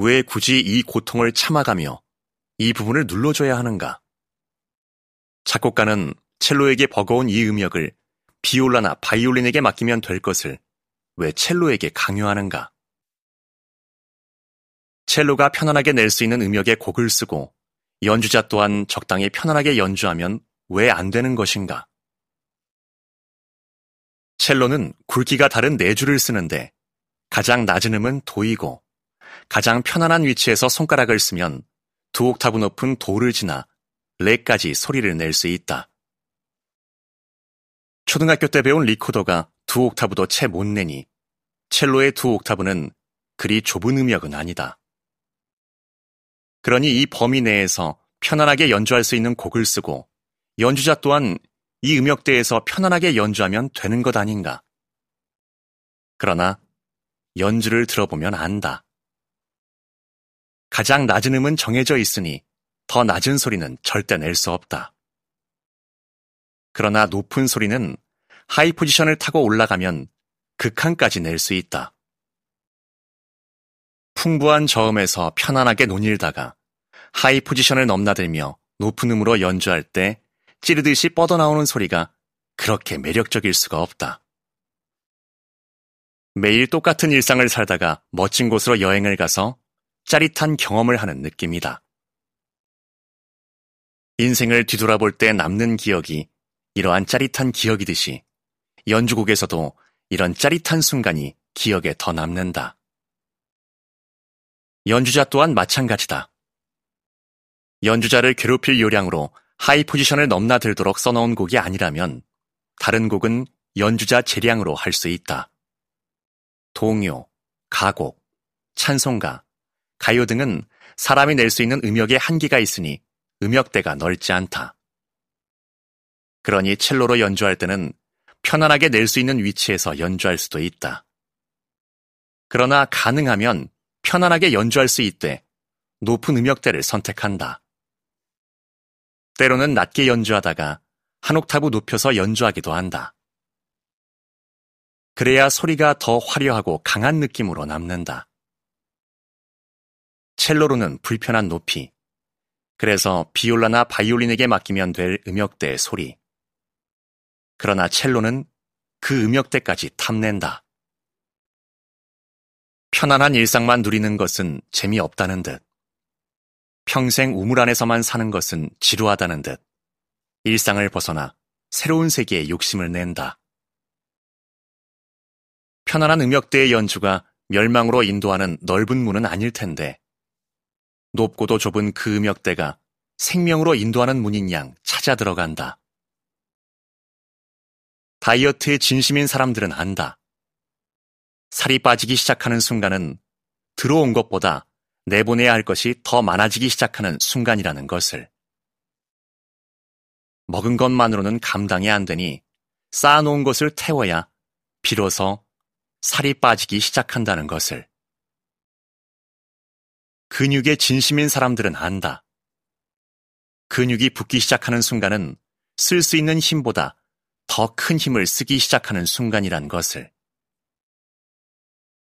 왜 굳이 이 고통을 참아가며 이 부분을 눌러줘야 하는가? 작곡가는 첼로에게 버거운 이 음역을 비올라나 바이올린에게 맡기면 될 것을 왜 첼로에게 강요하는가? 첼로가 편안하게 낼 수 있는 음역의 곡을 쓰고 연주자 또한 적당히 편안하게 연주하면 왜 안 되는 것인가? 첼로는 굵기가 다른 네 줄을 쓰는데 가장 낮은 음은 도이고 가장 편안한 위치에서 손가락을 쓰면 두 옥타브 높은 도를 지나 레까지 소리를 낼 수 있다. 초등학교 때 배운 리코더가 두 옥타브도 채 못 내니 첼로의 두 옥타브는 그리 좁은 음역은 아니다. 그러니 이 범위 내에서 편안하게 연주할 수 있는 곡을 쓰고 연주자 또한 이 음역대에서 편안하게 연주하면 되는 것 아닌가. 그러나 연주를 들어보면 안다. 가장 낮은 음은 정해져 있으니 더 낮은 소리는 절대 낼 수 없다. 그러나 높은 소리는 high position을 타고 올라가면 극한까지 낼 수 있다. 풍부한 저음에서 편안하게 노닐다가 high position을 넘나들며 높은 음으로 연주할 때 찌르듯이 뻗어나오는 소리가 그렇게 매력적일 수가 없다. 매일 똑같은 일상을 살다가 멋진 곳으로 여행을 가서 짜릿한 경험을 하는 느낌이다. 인생을 뒤돌아볼 때 남는 기억이 이러한 짜릿한 기억이듯이 연주곡에서도 이런 짜릿한 순간이 기억에 더 남는다. 연주자 또한 마찬가지다. 연주자를 괴롭힐 요량으로 하이 포지션을 넘나들도록 써놓은 곡이 아니라면 다른 곡은 연주자 재량으로 할 수 있다. 동요, 가곡, 찬송가, 가요 등은 사람이 낼 수 있는 음역의 한계가 있으니 음역대가 넓지 않다. 그러니 첼로로 연주할 때는 편안하게 낼 수 있는 위치에서 연주할 수도 있다. 그러나 가능하면 편안하게 연주할 수 있되 높은 음역대를 선택한다. 때로는 낮게 연주하다가 한 옥타브 높여서 연주하기도 한다. 그래야 소리가 더 화려하고 강한 느낌으로 남는다. 첼로로는 불편한 높이, 그래서 비올라나 바이올린에게 맡기면 될 음역대의 소리. 그러나 첼로는 그 음역대까지 탐낸다. 편안한 일상만 누리는 것은 재미없다는 듯. 평생 우물 안에서만 사는 것은 지루하다는 듯. 일상을 벗어나 새로운 세계에 욕심을 낸다. 편안한 음역대의 연주가 멸망으로 인도하는 넓은 문은 아닐 텐데, 높고도 좁은 그 음역대가 생명으로 인도하는 문인 양 찾아 들어간다. 다이어트에 진심인 사람들은 안다. 살이 빠지기 시작하는 순간은 들어온 것보다 내보내야 할 것이 더 많아지기 시작하는 순간이라는 것을. 먹은 것만으로는 감당이 안 되니 쌓아놓은 것을 태워야 비로소 살이 빠지기 시작한다는 것을. 근육에 진심인 사람들은 안다. 근육이 붙기 시작하는 순간은 쓸 수 있는 힘보다 더 큰 힘을 쓰기 시작하는 순간이란 것을.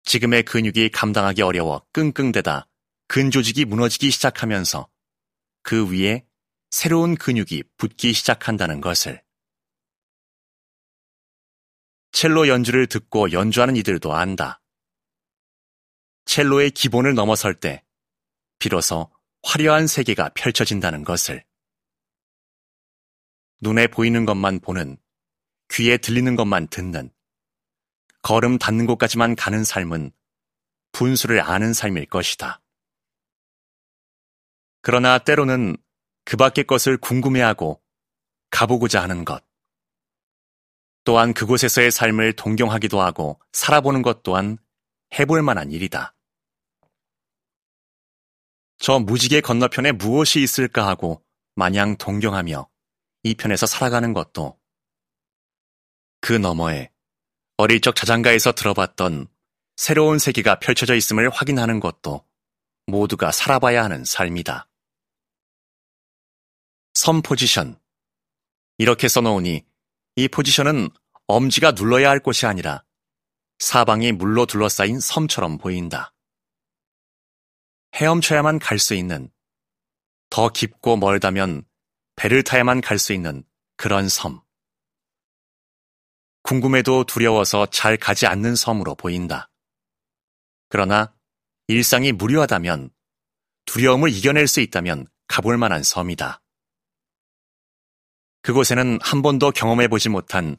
지금의 근육이 감당하기 어려워 끙끙대다 근조직이 무너지기 시작하면서 그 위에 새로운 근육이 붙기 시작한다는 것을. 첼로 연주를 듣고 연주하는 이들도 안다. 첼로의 기본을 넘어설 때 비로소 화려한 세계가 펼쳐진다는 것을. 눈에 보이는 것만 보는, 귀에 들리는 것만 듣는, 걸음 닿는 곳까지만 가는 삶은 분수를 아는 삶일 것이다. 그러나 때로는 그 밖의 것을 궁금해하고 가보고자 하는 것, 또한 그곳에서의 삶을 동경하기도 하고 살아보는 것 또한 해볼 만한 일이다. 저 무지개 건너편에 무엇이 있을까 하고 마냥 동경하며 이 편에서 살아가는 것도 그 너머에 어릴 적 자장가에서 들어봤던 새로운 세계가 펼쳐져 있음을 확인하는 것도 모두가 살아봐야 하는 삶이다. 섬 포지션. 이렇게 써놓으니 이 포지션은 엄지가 눌러야 할 곳이 아니라 사방이 물로 둘러싸인 섬처럼 보인다. 헤엄쳐야만 갈 수 있는 더 깊고 멀다면 배를 타야만 갈 수 있는 그런 섬. 궁금해도 두려워서 잘 가지 않는 섬으로 보인다. 그러나 일상이 무료하다면 두려움을 이겨낼 수 있다면 가볼 만한 섬이다. 그곳에는 한 번도 경험해보지 못한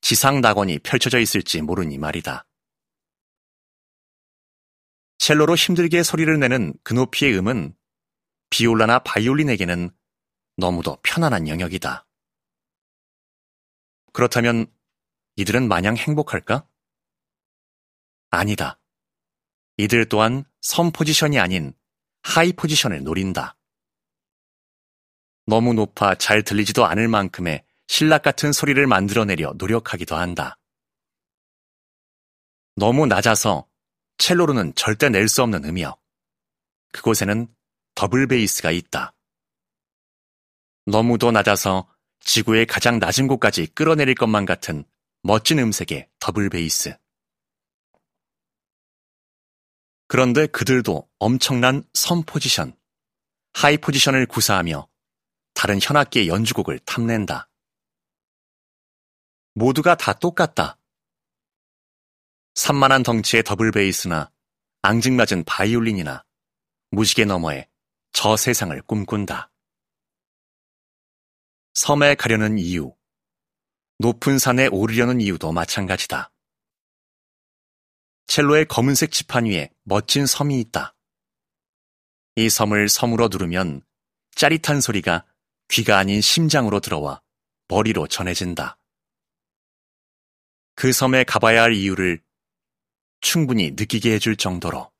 지상 낙원이 펼쳐져 있을지 모르니 말이다. 첼로로 힘들게 소리를 내는 그 높이의 음은 비올라나 바이올린에게는 너무도 편안한 영역이다. 그렇다면 이들은 마냥 행복할까? 아니다. 이들 또한 선 포지션이 아닌 하이 포지션을 노린다. 너무 높아 잘 들리지도 않을 만큼의 실낱 같은 소리를 만들어내려 노력하기도 한다. 너무 낮아서 첼로로는 절대 낼 수 없는 음역. 그곳에는 더블 베이스가 있다. 너무도 낮아서 지구의 가장 낮은 곳까지 끌어내릴 것만 같은 멋진 음색의 더블 베이스. 그런데 그들도 엄청난 thumb position, High position을 구사하며 다른 현악기의 연주곡을 탐낸다. 모두가 다 똑같다. 산만한 덩치의 더블 베이스나 앙증맞은 바이올린이나 무지개 너머에 저 세상을 꿈꾼다. 섬에 가려는 이유, 높은 산에 오르려는 이유도 마찬가지다. 첼로의 검은색 지판 위에 멋진 섬이 있다. 이 섬을 섬으로 누르면 짜릿한 소리가 귀가 아닌 심장으로 들어와 머리로 전해진다. 그 섬에 가봐야 할 이유를 충분히 느끼게 해줄 정도로